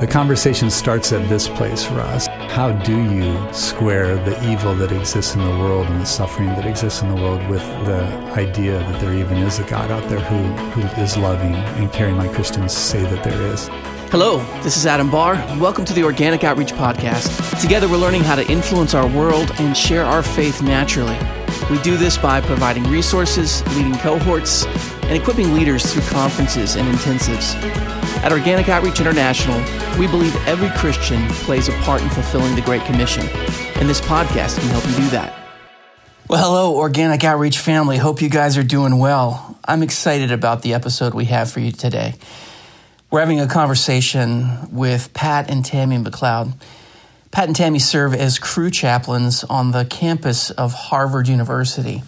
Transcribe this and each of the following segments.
The conversation starts at this place for us. How do you square the evil that exists in the world and the suffering that exists in the world with the idea that there even is a God out there who, who is loving and caring like Christians say that there is? Hello, this is Adam Barr. Welcome to the Organic Outreach Podcast. Together, we're learning how to influence our world and share our faith naturally. We do this by providing resources, leading cohorts, and equipping leaders through conferences and intensives. At Organic Outreach International, we believe every Christian plays a part in fulfilling the Great Commission, and this podcast can help you do that. Well, hello, Organic Outreach family. Hope you guys are doing well. I'm excited about the episode we have for you today. We're having a conversation with Pat and Tammy McLeod. Pat and Tammy serve as Cru chaplains on the campus of Harvard University.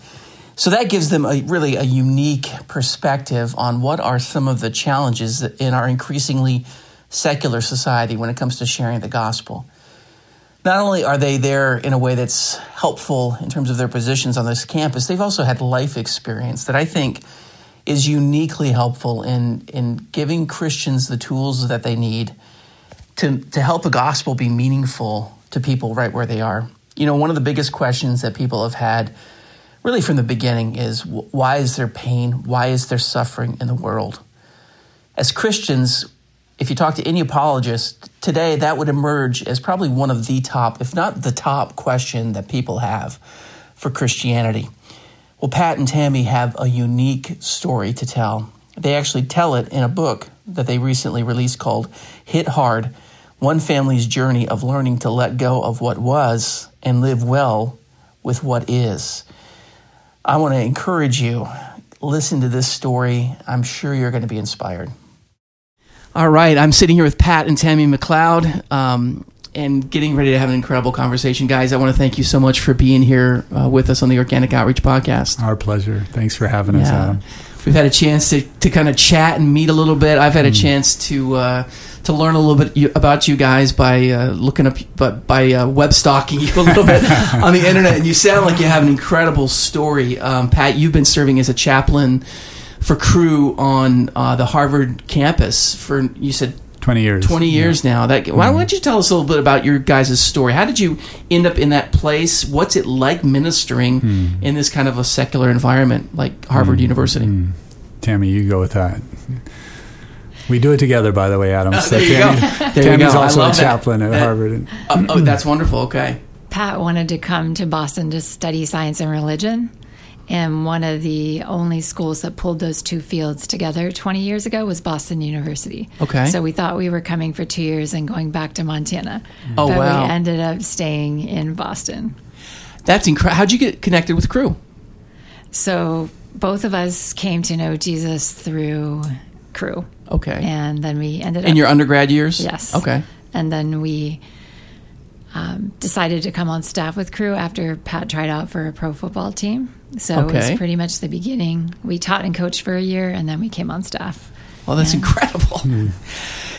So that gives them a really a unique perspective on what are some of the challenges in our increasingly secular society when it comes to sharing the gospel. Not only are they there in a way that's helpful in terms of their positions on this campus, they've also had life experience that I think is uniquely helpful in, in giving Christians the tools that they need to, to help the gospel be meaningful to people right where they are. You know, one of the biggest questions that people have had really from the beginning is why is there pain? Why is there suffering in the world? As Christians, if you talk to any apologist today, that would emerge as probably one of the top, if not the top question that people have for Christianity. Well, Pat and Tammy have a unique story to tell. They actually tell it in a book that they recently released called Hit Hard One Family's Journey of Learning to Let Go of What Was and Live Well with What Is. I want to encourage you. Listen to this story. I'm sure you're going to be inspired. All right, I'm sitting here with Pat and Tammy McLeod. Um, and getting ready to have an incredible conversation. Guys, I want to thank you so much for being here uh, with us on the Organic Outreach Podcast. Our pleasure. Thanks for having us. Adam. We've had a chance to, to kind of chat and meet a little bit. I've had a mm. chance to uh, to learn a little bit about you guys by uh, looking up, but by uh, web stalking you a little bit on the internet. And you sound like you have an incredible story, um, Pat. You've been serving as a chaplain for Cru on uh, the Harvard campus for you said 20 years. 20 years yeah. now. That why mm-hmm. don't you tell us a little bit about your guys' story? How did you end up in that place? What's it like ministering mm. in this kind of a secular environment like harvard mm. university? Mm. tammy you go with that. We do it together by the way adam. Uh, so there you Tammy, go. There Tammy's you also a chaplain at uh, harvard. Uh, oh that's wonderful. Okay. Pat wanted to come to boston to study science and religion and one of the only schools that pulled those two fields together 20 years ago was Boston University. Okay. So we thought we were coming for two years and going back to Montana. Oh, but wow. we ended up staying in Boston. That's incredible. How'd you get connected with Cru? So both of us came to know Jesus through Cru. Okay. And then we ended up. In your undergrad years? Yes. Okay. And then we um, decided to come on staff with Cru after Pat tried out for a pro football team. So okay. it was pretty much the beginning. We taught and coached for a year, and then we came on staff. Well, that's and, incredible. Mm.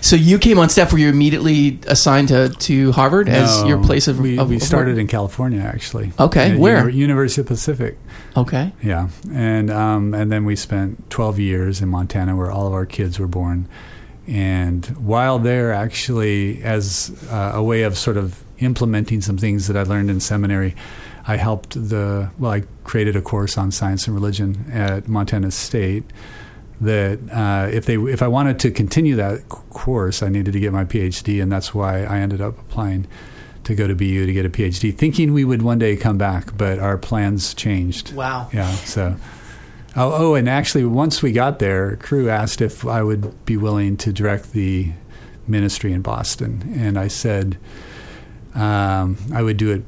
So you came on staff. Were you immediately assigned to, to Harvard no, as your place of? We, of, we started in California, actually. Okay, where? University of Pacific. Okay. Yeah, and um, and then we spent twelve years in Montana, where all of our kids were born. And while there, actually, as uh, a way of sort of implementing some things that I learned in seminary, I helped the well, I created a course on science and religion at Montana State. That uh, if they if I wanted to continue that course, I needed to get my PhD, and that's why I ended up applying to go to BU to get a PhD, thinking we would one day come back, but our plans changed. Wow. Yeah. So. Oh, oh, and actually, once we got there, Cru asked if I would be willing to direct the ministry in Boston, and I said um, I would do it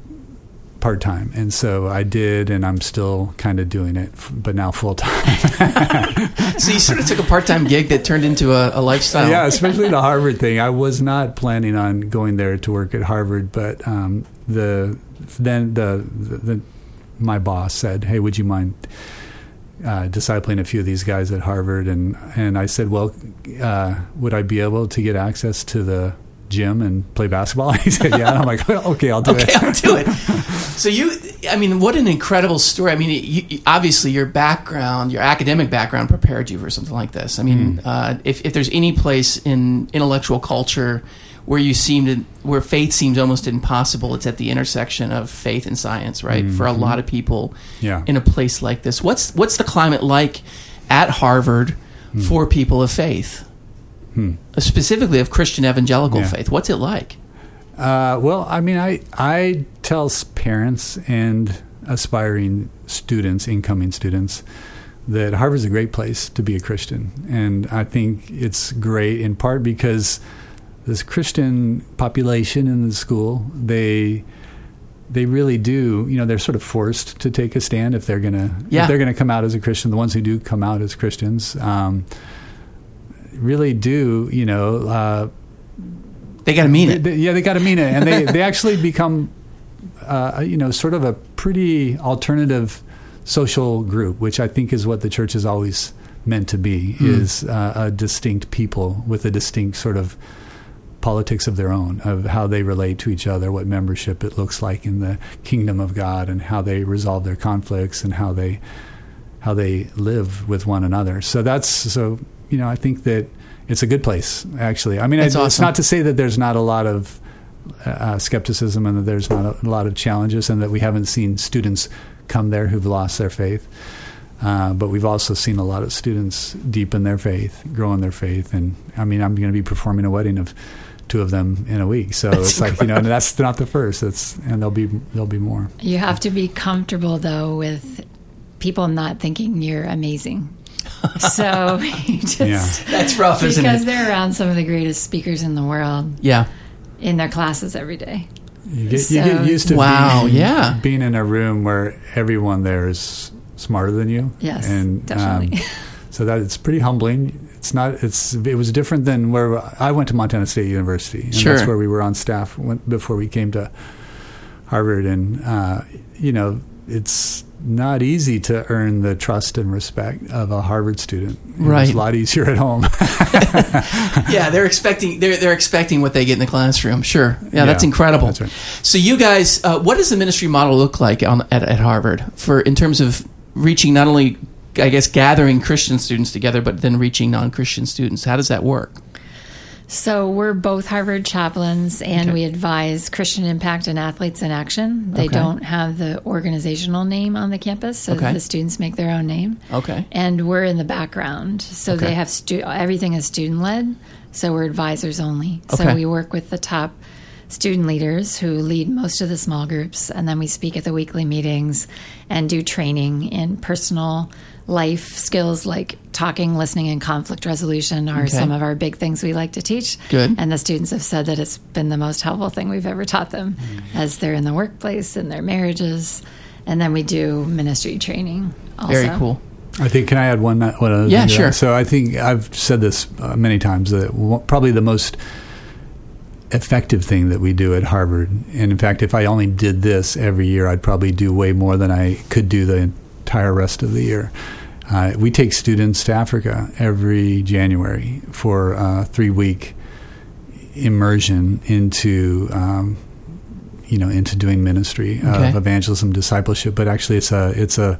part time, and so I did, and I'm still kind of doing it, but now full time. so you sort of took a part time gig that turned into a, a, lifestyle. Yeah, especially the Harvard thing. I was not planning on going there to work at Harvard, but um, the then the, the, the my boss said, "Hey, would you mind?" Uh, discipling a few of these guys at Harvard, and and I said, well, uh, would I be able to get access to the gym and play basketball? he said, yeah. And I'm like, well, okay, I'll do okay, it. Okay, I'll do it. So you, I mean, what an incredible story. I mean, you, obviously your background, your academic background prepared you for something like this. I mean, mm. uh, if, if there's any place in intellectual culture where you seem to where faith seems almost impossible. It's at the intersection of faith and science, right? Mm-hmm. For a mm-hmm. lot of people, yeah. in a place like this. What's what's the climate like at Harvard mm. for people of faith, hmm. specifically of Christian evangelical yeah. faith? What's it like? Uh, well, I mean, I I tell parents and aspiring students, incoming students, that Harvard's a great place to be a Christian, and I think it's great in part because this Christian population in the school they they really do you know they're sort of forced to take a stand if they're gonna yeah. if they're gonna come out as a Christian. The ones who do come out as Christians um, really do you know. Uh, they got to mean it. They, yeah, they got to mean it, and they they actually become uh, you know sort of a pretty alternative social group, which I think is what the church has always meant to be, mm. is uh, a distinct people with a distinct sort of politics of their own, of how they relate to each other, what membership it looks like in the kingdom of God, and how they resolve their conflicts and how they how they live with one another. So that's so you know I think that it's a good place actually. I mean, it's, awesome. it's not to say that there's not a lot of uh, skepticism and that there's not a, a, lot of challenges and that we haven't seen students come there who've lost their faith. Uh, but we've also seen a lot of students deepen their faith, grow in their faith, and I mean, I'm going to be performing a wedding of two of them in a week. So that's it's like you know, and that's not the first. It's and there'll be there'll be more. You have to be comfortable though with people not thinking you're amazing. So just, yeah. that's rough, isn't it? Because they're around some of the greatest speakers in the world. Yeah, in their classes every day. You get, so, you get used to wow, being, yeah. being in a room where everyone there is smarter than you. Yes, and definitely. Um, so that it's pretty humbling it's not. It's it was different than where I went to Montana State University, and sure. that's where we were on staff before we came to Harvard. And uh, you know, it's not easy to earn the trust and respect of a Harvard student. Right, it's a lot easier at home. yeah, they're expecting they're they're expecting what they get in the classroom. Sure, yeah, yeah that's incredible. That's right. So, you guys, uh, what does the ministry model look like on, at, at Harvard for in terms of reaching not only I guess gathering Christian students together, but then reaching non-Christian students. How does that work? So we're both Harvard chaplains, and okay. we advise Christian Impact and Athletes in Action. They okay. don't have the organizational name on the campus, so okay. the students make their own name. Okay. And we're in the background, so they have stu- everything is student led. So we're advisors only. So we work with the top student leaders who lead most of the small groups, and then we speak at the weekly meetings and do training in personal life skills like talking, listening, and conflict resolution are okay. some of our big things we like to teach. Good. And the students have said that it's been the most helpful thing we've ever taught them mm-hmm. as they're in the workplace, in their marriages. And then we do ministry training also. Very cool. I think, can I add one, one other Yeah, sure. So I think I've said this uh, many times that probably the most effective thing that we do at Harvard, and in fact, if I only did this every year, I'd probably do way more than I could do the entire rest of the year. Uh, we take students to Africa every January for a three week immersion into um, you know into doing ministry okay. of evangelism discipleship but actually it's a it's a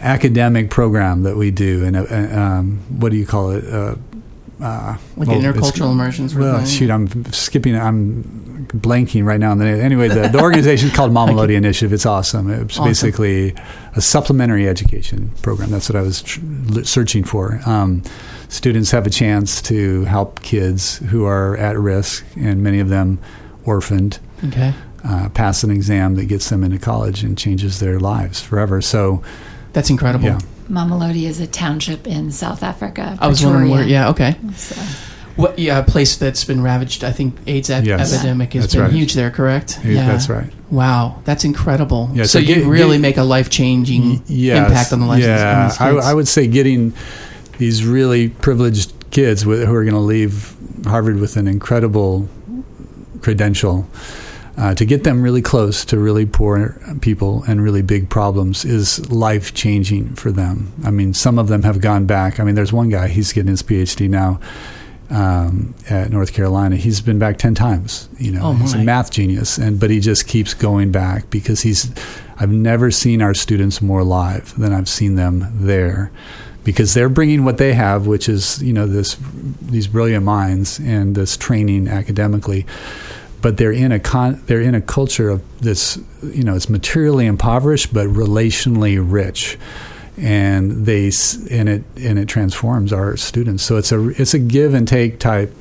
academic program that we do and um, what do you call it uh, uh, like well, intercultural immersions. Well, shoot, I'm skipping. I'm blanking right now. Anyway, the, the organization is called Mamelodi Initiative. It's awesome. It's awesome. basically a supplementary education program. That's what I was tr- searching for. Um, students have a chance to help kids who are at risk, and many of them orphaned. Okay. Uh, pass an exam that gets them into college and changes their lives forever. So that's incredible. Yeah. Mamelodi is a township in South Africa. I was wondering where. Yeah, okay. So. What? Yeah, a place that's been ravaged. I think AIDS ep- yes. epidemic has been right. huge there. Correct. Yeah, that's right. Wow, that's incredible. Yeah, so, so get, you really get, make a life changing yes, impact on the lives. Yeah, of I, I, would say getting these really privileged kids with, who are going to leave Harvard with an incredible credential uh, to get them really close to really poor people and really big problems is life changing for them. I mean, some of them have gone back. I mean, there's one guy, he's getting his PhD now um, at North Carolina. He's been back 10 times. You know, oh he's a math genius, and but he just keeps going back because he's, I've never seen our students more live than I've seen them there because they're bringing what they have, which is you know this these brilliant minds and this training academically, but they're in a con- they're in a culture of this you know it's materially impoverished but relationally rich and they and it and it transforms our students so it's a it's a give and take type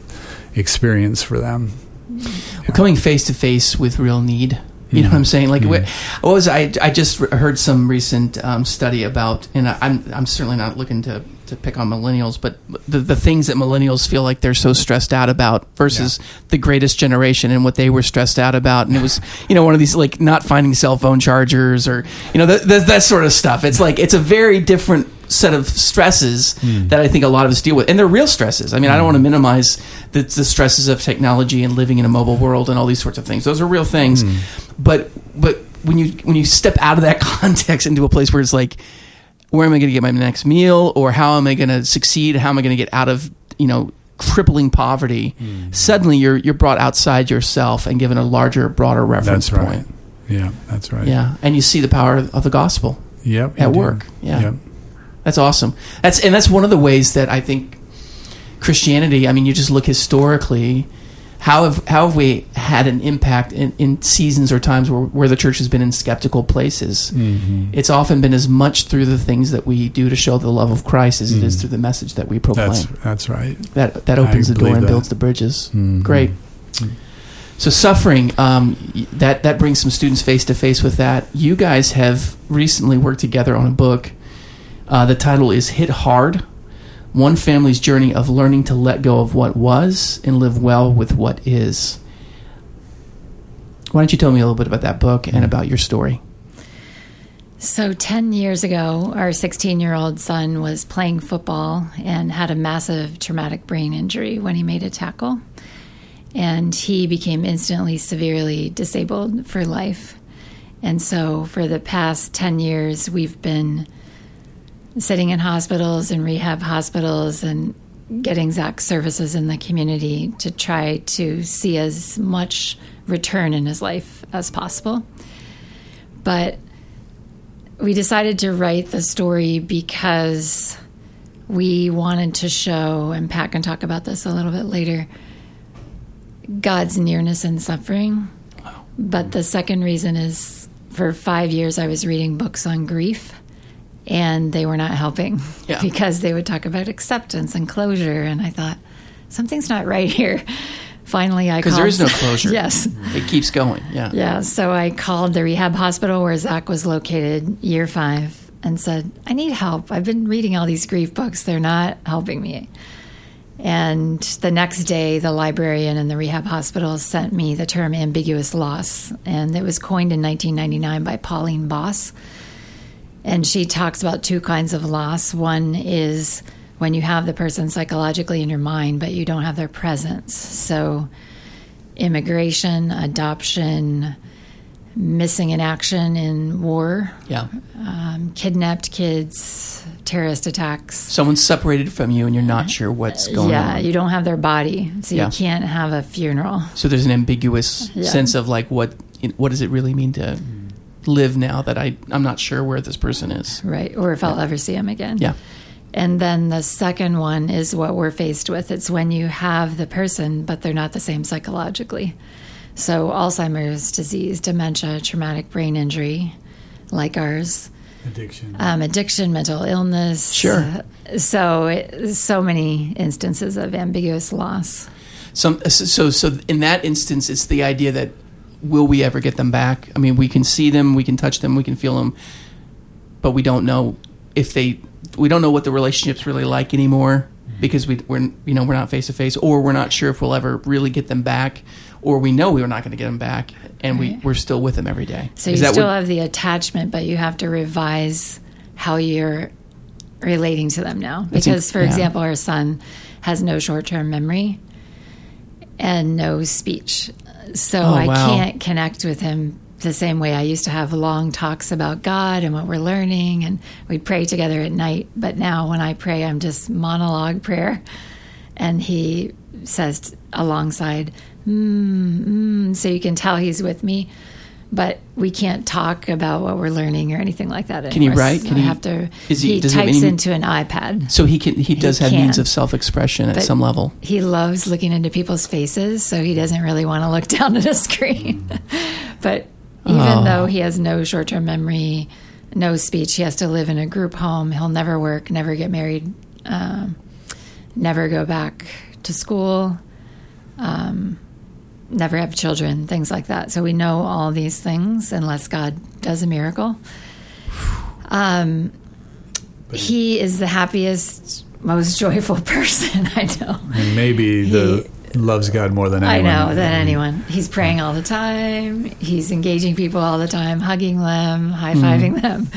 experience for them We're coming face to face with real need you know what I'm saying? Like, mm-hmm. what was I? I just heard some recent um, study about, and I'm I'm certainly not looking to to pick on millennials, but the, the things that millennials feel like they're so stressed out about versus yeah. the greatest generation and what they were stressed out about. And it was, you know, one of these like not finding cell phone chargers or, you know, that, that sort of stuff. It's like, it's a very different set of stresses mm. that I think a lot of us deal with. And they're real stresses. I mean, mm. I don't hmm. want to minimize the, the, stresses of technology and living in a mobile world and all these sorts of things. Those are real things. Mm. But, but, when you when you step out of that context into a place where it's like where am I going to get my next meal or how am I going to succeed? How am I going to get out of, you know, crippling poverty? Mm. Suddenly you're, you're brought outside yourself and given a larger, broader reference that's point. Right. Yeah, that's right. Yeah. And you see the power of the gospel. Yep. At work. Yeah. Yep. That's awesome. That's, and that's one of the ways that I think Christianity, I mean, you just look historically, how have how have we had an impact in, in seasons or times where, where the church has been in skeptical places? Mm-hmm. It's often been as much through the things that we do to show the love of Christ as mm. it is mm. through the message that we proclaim. That's, that's right. That that opens I the door and that. builds the bridges. Mm-hmm. Great. So suffering um, that that brings some students face to face with that. You guys have recently worked together on a book. Uh, the title is "Hit Hard." One family's journey of learning to let go of what was and live well with what is. Why don't you tell me a little bit about that book and mm-hmm. about your story? So, 10 years ago, our 16 year old son was playing football and had a massive traumatic brain injury when he made a tackle. And he became instantly severely disabled for life. And so, for the past 10 years, we've been sitting in hospitals and rehab hospitals and getting Zach services in the community to try to see as much return in his life as possible. But we decided to write the story because we wanted to show, and Pat can talk about this a little bit later, God's nearness and suffering. But the second reason is for five years I was reading books on grief and they were not helping yeah. because they would talk about acceptance and closure. And i thought something's not right here. Finally i called. because there is no closure. Yes. It keeps going. Yeah. Yeah. So i called the rehab hospital where zach was located year five and said i need help. I've been reading all these grief books. They're not helping me. And the next day the librarian in the rehab hospital sent me the term ambiguous loss. And it was coined in 1999 by pauline boss and she talks about two kinds of loss. One is when you have the person psychologically in your mind, but you don't have their presence. So, immigration, adoption, missing in action in war, yeah, um, kidnapped kids, terrorist attacks. Someone's separated from you, and you're not sure what's going yeah, on. Yeah, you don't have their body, so yeah. you can't have a funeral. So there's an ambiguous yeah. sense of like what what does it really mean to live now that I I'm not sure where this person is. Right, or if I'll ever see him again. Yeah. And then the second one is what we're faced with. It's when you have the person, but they're not the same psychologically. So, Alzheimer's disease, dementia, traumatic brain injury, like ours, addiction, um, addiction, mental illness. Sure. Uh, so, so many instances of ambiguous loss. Some, so, so in that instance, it's the idea that will we ever get them back? I mean, we can see them, we can touch them, we can feel them, but we don't know if they. We don't know what the relationship's really like anymore mm-hmm. because we, we're you know we're not face to face, or we're not sure if we'll ever really get them back, or we know we are not going to get them back, and right. we we're still with them every day. So Is you still what, have the attachment, but you have to revise how you're relating to them now. Because, for yeah. example, our son has no short term memory and no speech so oh, I wow. can't connect with him the same way I used to have long talks about God and what we're learning, and we'd pray together at night. But now, when I pray, I'm just monologue prayer, and he says alongside, mm, mm, so you can tell he's with me. But we can't talk about what we're learning or anything like that. Anymore. Can you write? Can he he have to? is he- he he types any- into an iPad. So he can he does have can. means of self expression at some level. He loves looking into people's faces, so he doesn't really want to look down at a screen. but even Oh. though he has no short term memory, no speech, he has to live in a group home. He'll never work, never get married, um, never go back to school, um, never have children, things like that. So we know all these things unless God does a miracle. Um, he is the happiest, most joyful person I know. And maybe the loves God more than I know than anyone. He's praying all the time. He's engaging people all the time, hugging them, high fiving them.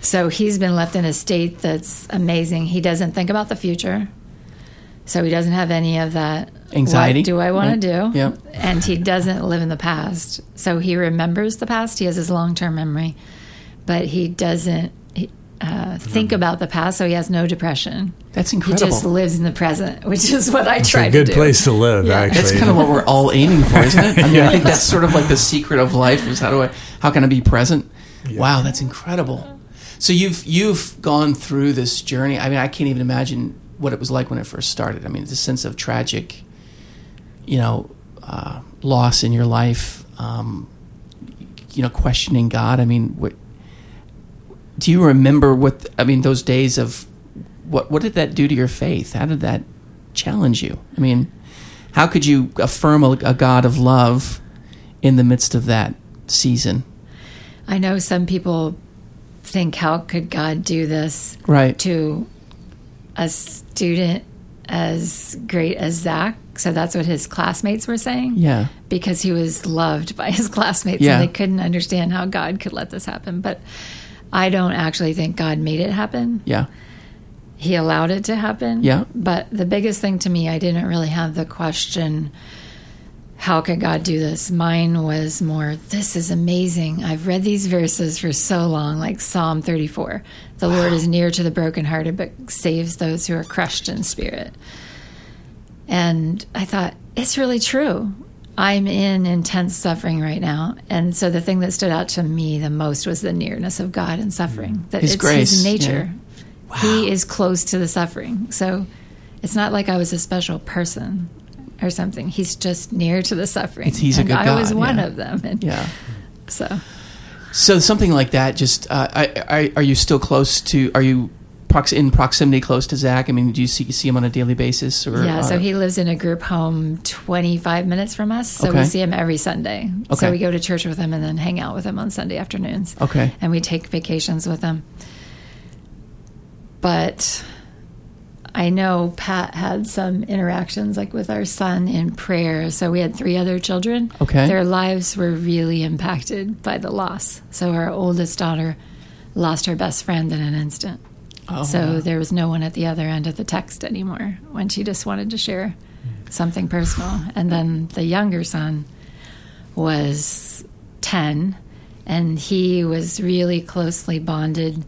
So he's been left in a state that's amazing. He doesn't think about the future. So he doesn't have any of that Anxiety, What do I want right? to do? Yeah. And he doesn't live in the past. So he remembers the past. He has his long term memory, but he doesn't uh, think about the past. So he has no depression. That's incredible. He just lives in the present, which is what I It's try a to good place to live, Yeah. actually. That's kind of what we're all aiming for, isn't it? I mean, I think that's sort of like the secret of life is how do I, how can I be present? Wow, that's incredible. So you've you've gone through this journey. I mean, I can't even imagine what it was like when it first started. I mean, the sense of tragic, you know, uh, loss in your life. Um, you know, questioning God. I mean, what do you remember? What I mean, those days of what what did that do to your faith? How did that challenge you? I mean, how could you affirm a, a God of love in the midst of that season? I know some people think, how could God do this Right. to a student as great as Zach? So that's what his classmates were saying. Yeah. Because he was loved by his classmates Yeah. and they couldn't understand how God could let this happen. But I don't actually think God made it happen. Yeah. He allowed it to happen. Yeah. But the biggest thing to me, I didn't really have the question, how could God do this? Mine was more, this is amazing. I've read these verses for so long, like Psalm 34. The Lord is near to the brokenhearted, but saves those who are crushed in spirit. And I thought, it's really true. I'm in intense suffering right now. And so the thing that stood out to me the most was the nearness of God in suffering. That His it's grace, his nature. yeah. He is close to the suffering. So it's not like I was a special person or something. He's just near to the suffering. It's- he's a and good I was one yeah. of them. And Yeah. so So something like that. Just uh, I, I, are you still close to? Are you prox- in proximity close to Zach? I mean, do you see, see him on a daily basis? Or yeah, so uh, he lives in a group home 25 minutes from us. So Okay. we see him every Sunday. Okay. So we go to church with him and then hang out with him on Sunday afternoons. Okay. And we take vacations with him. But I know Pat had some interactions like with our son in prayer. So we had three other children. Okay. Their lives were really impacted by the loss. So our oldest daughter lost her best friend in an instant. Oh, so wow. there was no one at the other end of the text anymore when she just wanted to share something personal. And then the younger son was 10, and he was really closely bonded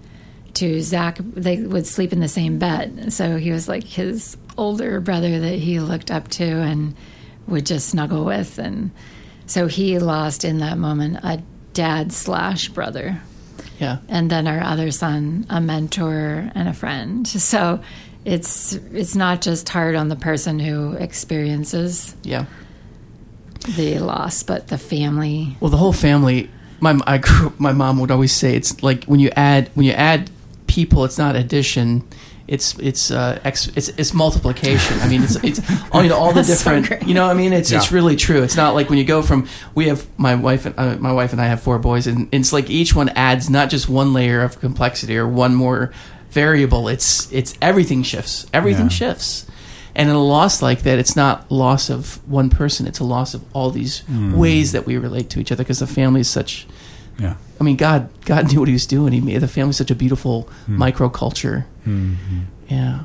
to Zach. They would sleep in the same bed. So he was like his older brother that he looked up to and would just snuggle with. And so he lost in that moment a dad slash brother yeah. and then our other son a mentor and a friend so it's it's not just hard on the person who experiences Yeah. the loss but the family Well, the whole family. My I grew, my mom would always say it's like when you add when you add people, it's not addition. It's it's uh, ex, it's it's multiplication. I mean, it's it's all you know all the That's so different. you know, I mean, it's it's really true. It's not like when you go from we have my wife and uh, my wife and I have four boys, and it's like each one adds not just one layer of complexity or one more variable. It's it's everything shifts. Everything Yeah. shifts. And in a loss like that, it's not loss of one person; it's a loss of all these ways that we relate to each other. Because the family is such. Yeah. I mean, God, God knew what He was doing. He made the family such a beautiful microculture. Mm-hmm. Yeah.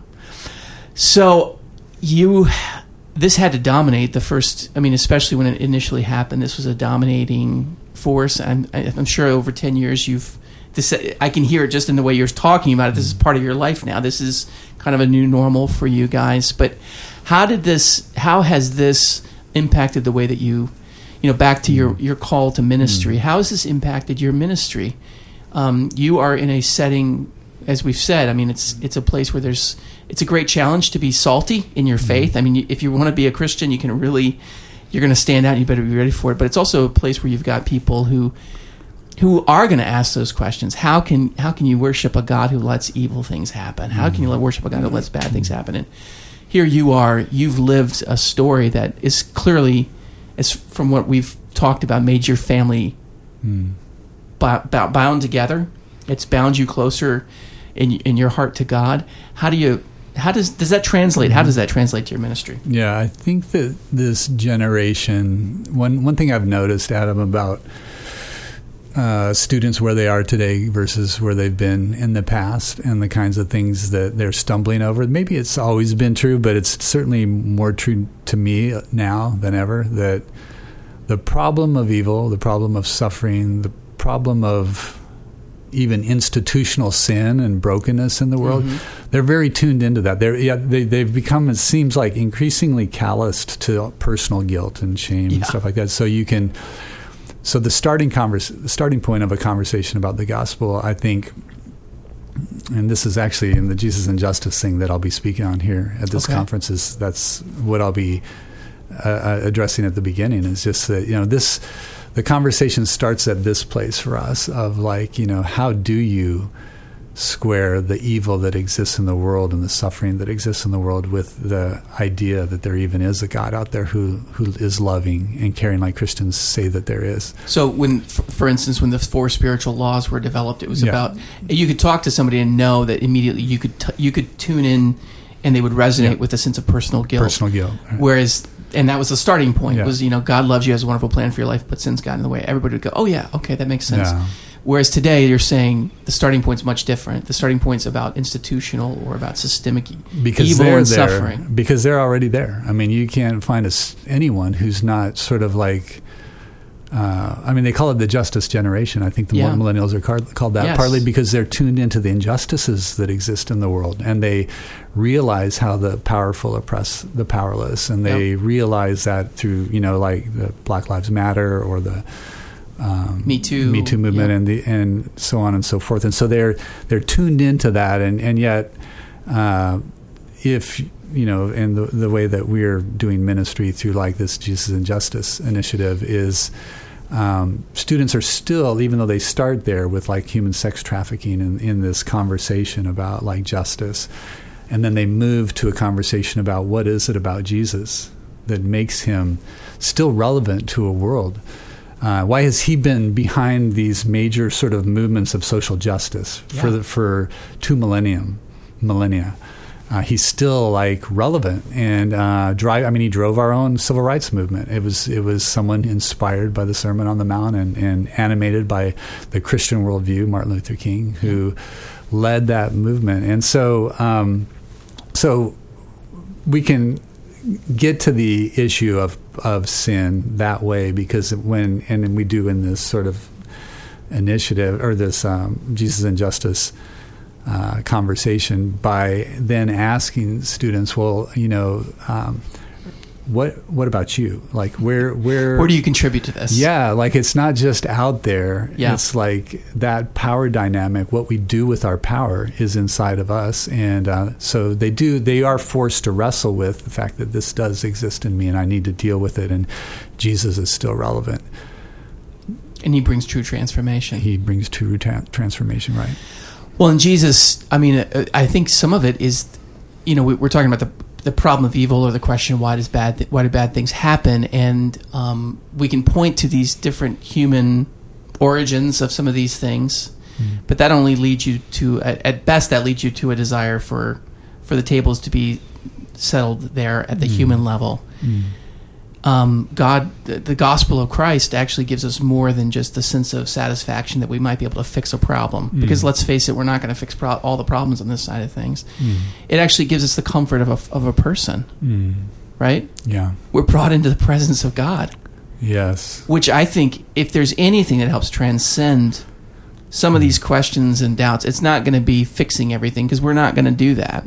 So you, this had to dominate the first. I mean, especially when it initially happened, this was a dominating force. I'm, I'm sure over ten years you've. This I can hear it just in the way you're talking about it. This is part of your life now. This is kind of a new normal for you guys. But how did this? How has this impacted the way that you? you know, back to your your call to ministry. How has this impacted your ministry? Um, you are in a setting, as we've said. I mean, it's it's a place where there's it's a great challenge to be salty in your mm-hmm. faith. I mean, if you want to be a Christian, you can really you're going to stand out. and You better be ready for it. But it's also a place where you've got people who who are going to ask those questions. How can how can you worship a God who lets evil things happen? How can you mm-hmm. worship a God who lets bad things mm-hmm. happen? And here you are. You've lived a story that is clearly, as from what we've talked about, made your family mm. bound together. It's bound you closer in in your heart to God. How do you how does does that translate? How does that translate to your ministry? Yeah, I think that this generation one one thing I've noticed, Adam, about uh, students where they are today versus where they've been in the past, and the kinds of things that they're stumbling over. Maybe it's always been true, but it's certainly more true to me now than ever that the problem of evil, the problem of suffering, the problem of even institutional sin and brokenness in the world, mm-hmm. they're very tuned into that. They're yeah, they they've become it seems like increasingly calloused to personal guilt and shame yeah. and stuff like that. So you can so the starting converse, the starting point of a conversation about the gospel, I think and this is actually in the Jesus and Justice thing that I'll be speaking on here at this okay. conference is that's what I'll be uh, uh addressing at the beginning is just that you know this the conversation starts at this place for us of like, you know, how do you square the evil that exists in the world and the suffering that exists in the world with the idea that there even is a God out there who who is loving and caring like Christians say that there is. So when for instance when the four spiritual laws were developed it was yeah. about you could talk to somebody and know that immediately you could t- you could tune in and they would resonate yeah. with a sense of personal guilt. Personal guilt. Right. Whereas and that was the starting point yeah. was you know god loves you has a wonderful plan for your life but sin's got in the way. Everybody would go oh yeah okay that makes sense. Yeah. whereas today you're saying the starting point's much different. The starting point's about institutional or about systemic because evil and there, suffering. Because they're already there. I mean you can't find a, anyone who's not sort of like uh, I mean, they call it the justice generation. I think the yeah. millennials are called, called that yes. partly because they're tuned into the injustices that exist in the world, and they realize how the powerful oppress the powerless, and they yep. realize that through you know like the Black Lives Matter or the um, Me Too Me Too movement and the and so on and so forth, and so they're they're tuned into that, and and yet uh, if you know, and the, the way that we're doing ministry through like this Jesus and Justice initiative is um, students are still, even though they start there with like human sex trafficking in, in this conversation about like justice, and then they move to a conversation about what is it about Jesus that makes him still relevant to a world. Uh, why has he been behind these major sort of movements of social justice yeah. for the, for two millennium millennia? Uh, he's still like relevant and uh, drive. I mean, he drove our own civil rights movement. It was it was someone inspired by the Sermon on the Mount and, and animated by the Christian worldview, Martin Luther King, who led that movement. And so, um, so we can get to the issue of of sin that way because when and we do in this sort of initiative or this um, Jesus and Justice uh, conversation by then asking students, well, you know, um, what what about you? Like where where where do you contribute to this? Yeah, like it's not just out there. Yeah. It's like that power dynamic. What we do with our power is inside of us, and uh, so they do. They are forced to wrestle with the fact that this does exist in me, and I need to deal with it. And Jesus is still relevant. And he brings true transformation. He brings true tra- transformation, right? Well, in Jesus, I mean, uh, I think some of it is, you know, we're talking about the the problem of evil or the question why does bad th- why do bad things happen, and um, we can point to these different human origins of some of these things, mm. but that only leads you to at, at, best that leads you to a desire for for the tables to be settled there at the mm. human level. Mm um, God, the, the, gospel of Christ actually gives us more than just the sense of satisfaction that we might be able to fix a problem. Mm. Because let's face it, we're not going to fix pro- all the problems on this side of things. Mm. It actually gives us the comfort of a, of a person, mm. right? Yeah. We're brought into the presence of God. Yes. Which I think, if there's anything that helps transcend some of mm. these questions and doubts, it's not going to be fixing everything because we're not going to do that.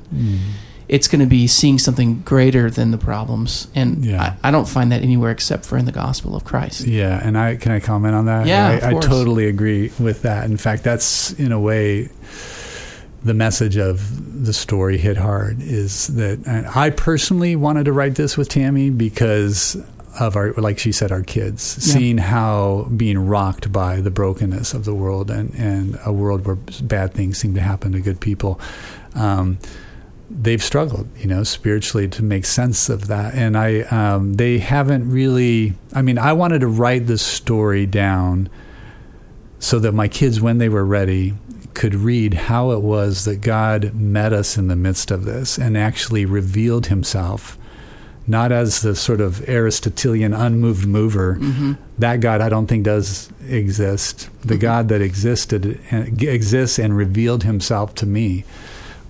It's going to be seeing something greater than the problems. And yeah. I, I, don't find that anywhere except for in the gospel of Christ. Yeah. And I, can I comment on that? Yeah. I, I totally agree with that. In fact, that's in a way, the message of the story hit hard is that I personally wanted to write this with Tammy because of our, like she said, our kids, yeah. seeing how being rocked by the brokenness of the world and, and a world where bad things seem to happen to good people. Um, they've struggled, you know, spiritually to make sense of that. And I, um, they haven't really, I mean, I wanted to write this story down so that my kids, when they were ready, could read how it was that God met us in the midst of this and actually revealed himself not as the sort of Aristotelian unmoved mover. Mm-hmm. That God I don't think does exist. The mm-hmm. God that existed exists and revealed himself to me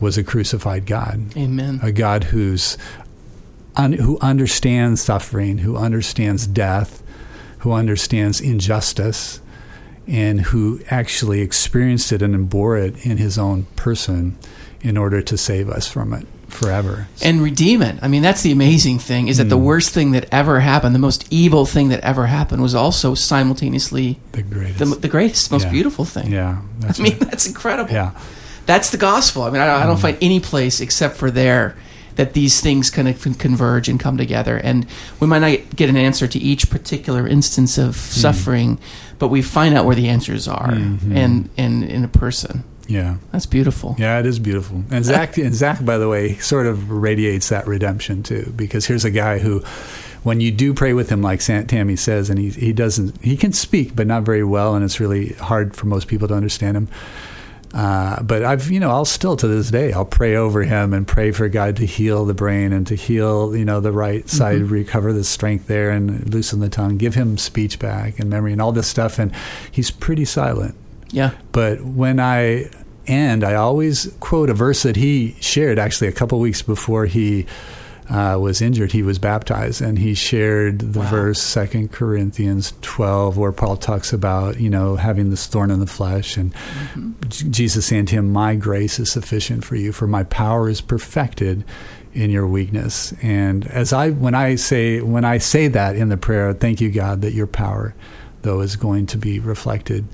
was a crucified God. Amen. A God who's un, who understands suffering, who understands death, who understands injustice, and who actually experienced it and bore it in his own person in order to save us from it forever and redeem it. I mean, that's the amazing thing is that mm. the hmm. worst thing that ever happened, the most evil thing that ever happened, was also simultaneously the greatest, the, the greatest, most yeah. beautiful thing. Yeah, I mean, right. that's incredible. Yeah, that's the gospel. I mean, I, I don't mm. find any place except for there that these things kind of converge and come together. And we might not get an answer to each particular instance of mm. suffering, but we find out where the answers are, mm-hmm. and and in a person. Yeah, that's beautiful. Yeah, it is beautiful. And Zach, and Zach, by the way, sort of radiates that redemption too, because here's a guy who, when you do pray with him, like Tammy says, and he he doesn't, he can speak, but not very well, and it's really hard for most people to understand him. Uh, but I've, you know, I'll still to this day, I'll pray over him and pray for God to heal the brain and to heal, you know, the right side, mm-hmm. recover the strength there and loosen the tongue, give him speech back and memory and all this stuff. And he's pretty silent. Yeah. But when I end, I always quote a verse that he shared actually a couple weeks before he uh, was injured. He was baptized, and he shared the wow. verse Second Corinthians twelve, where Paul talks about you know having this thorn in the flesh, and mm-hmm. Jesus saying to him, "My grace is sufficient for you, for my power is perfected." in your weakness and as i when i say when i say that in the prayer thank you god that your power though is going to be reflected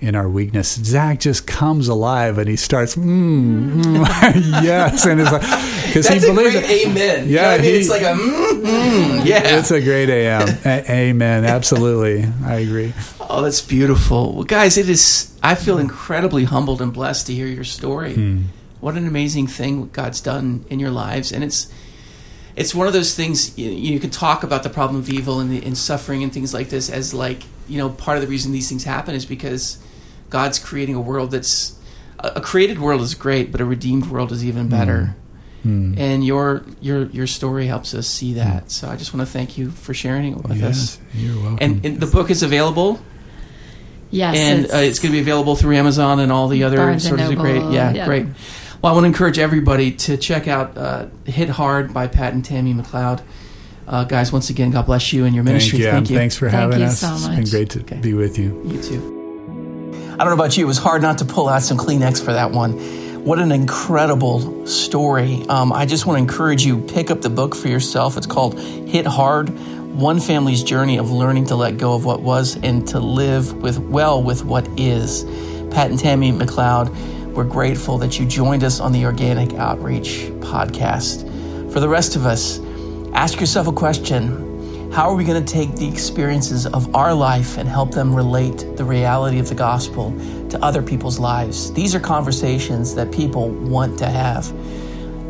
in our weakness. Zach just comes alive and he starts, mm, mm, yes, and it's like because he believes it. Amen. Yeah, you know he, mean? it's like a mm, mm, yeah. It's a great am. a- amen. Absolutely, I agree. Oh, that's beautiful, well, guys. It is. I feel incredibly humbled and blessed to hear your story. Hmm. What an amazing thing God's done in your lives, and it's it's one of those things you, you, can talk about the problem of evil and, the, and suffering and things like this as like you know part of the reason these things happen is because God's creating a world that's a created world is great, but a redeemed world is even better. Mm. And your your your story helps us see that. Mm. So I just want to thank you for sharing it with yes, us. You're welcome. And, and, the book is available. Yes, and it's, uh, it's going to be available through Amazon and all the other Barnes sources of great. Yeah, yeah, great. Well, I want to encourage everybody to check out uh, "Hit Hard" by Pat and Tammy McLeod. Uh, guys, once again, God bless you and your ministry. Thank you. Thank you. Thanks for Thank having us. So it's been great to okay. be with you. You too. I don't know about you, it was hard not to pull out some Kleenex for that one. What an incredible story. Um, I just want to encourage you, pick up the book for yourself. It's called Hit Hard One Family's Journey of Learning to Let Go of What Was and to Live with Well with What Is. Pat and Tammy McLeod, we're grateful that you joined us on the Organic Outreach podcast. For the rest of us, ask yourself a question how are we going to take the experiences of our life and help them relate the reality of the gospel to other people's lives? These are conversations that people want to have.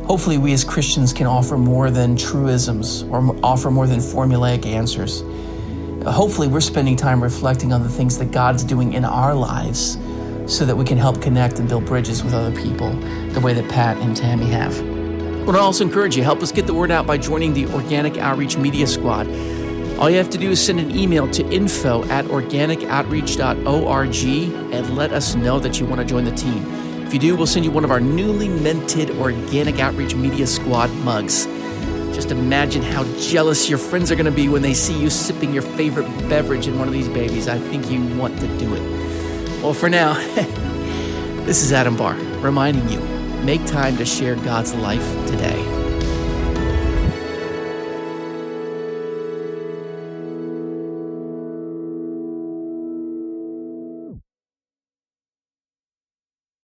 Hopefully, we as Christians can offer more than truisms or offer more than formulaic answers. Hopefully, we're spending time reflecting on the things that God's doing in our lives so that we can help connect and build bridges with other people the way that Pat and Tammy have. I want to also encourage you, help us get the word out by joining the Organic Outreach Media Squad. All you have to do is send an email to info at organicoutreach.org and let us know that you want to join the team. If you do, we'll send you one of our newly minted Organic Outreach Media Squad mugs. Just imagine how jealous your friends are going to be when they see you sipping your favorite beverage in one of these babies. I think you want to do it. Well, for now, this is Adam Barr reminding you Make time to share God's life today.